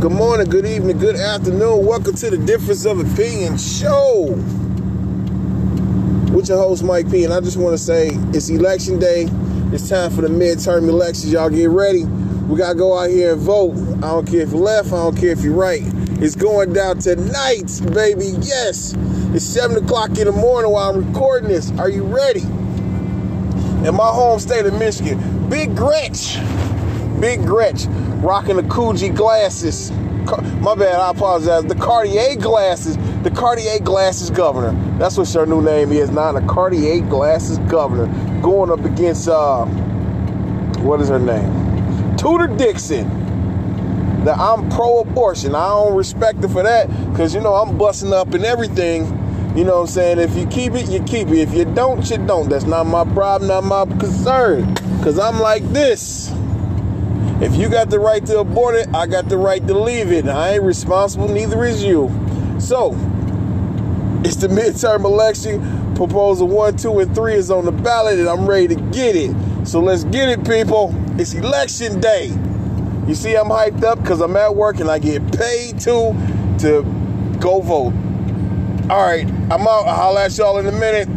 good morning, good evening, good afternoon. Welcome to the Difference of Opinion show with your host, Mike P. And I just want to say it's election day. It's time for the midterm elections. Y'all get ready. We got to go out here and vote. I don't care if you're left, I don't care if you're right. It's going down tonight, baby. Yes. It's 7 o'clock in the morning while I'm recording this. Are you ready? In my home state of Michigan, Big Gretch. Big Gretch rocking the Coogi glasses. My bad, I apologize. The Cartier glasses. The Cartier glasses governor. That's what her new name is now. The Cartier glasses governor. Going up against, uh, what is her name? Tudor Dixon. That I'm pro abortion. I don't respect her for that because, you know, I'm busting up and everything. You know what I'm saying? If you keep it, you keep it. If you don't, you don't. That's not my problem, not my concern. Because I'm like this. If you got the right to abort it, I got the right to leave it. I ain't responsible, neither is you. So, it's the midterm election. Proposal one, two, and three is on the ballot, and I'm ready to get it. So let's get it, people. It's election day. You see, I'm hyped up because I'm at work and I get paid to to go vote. All right, I'm out. I'll holler at y'all in a minute.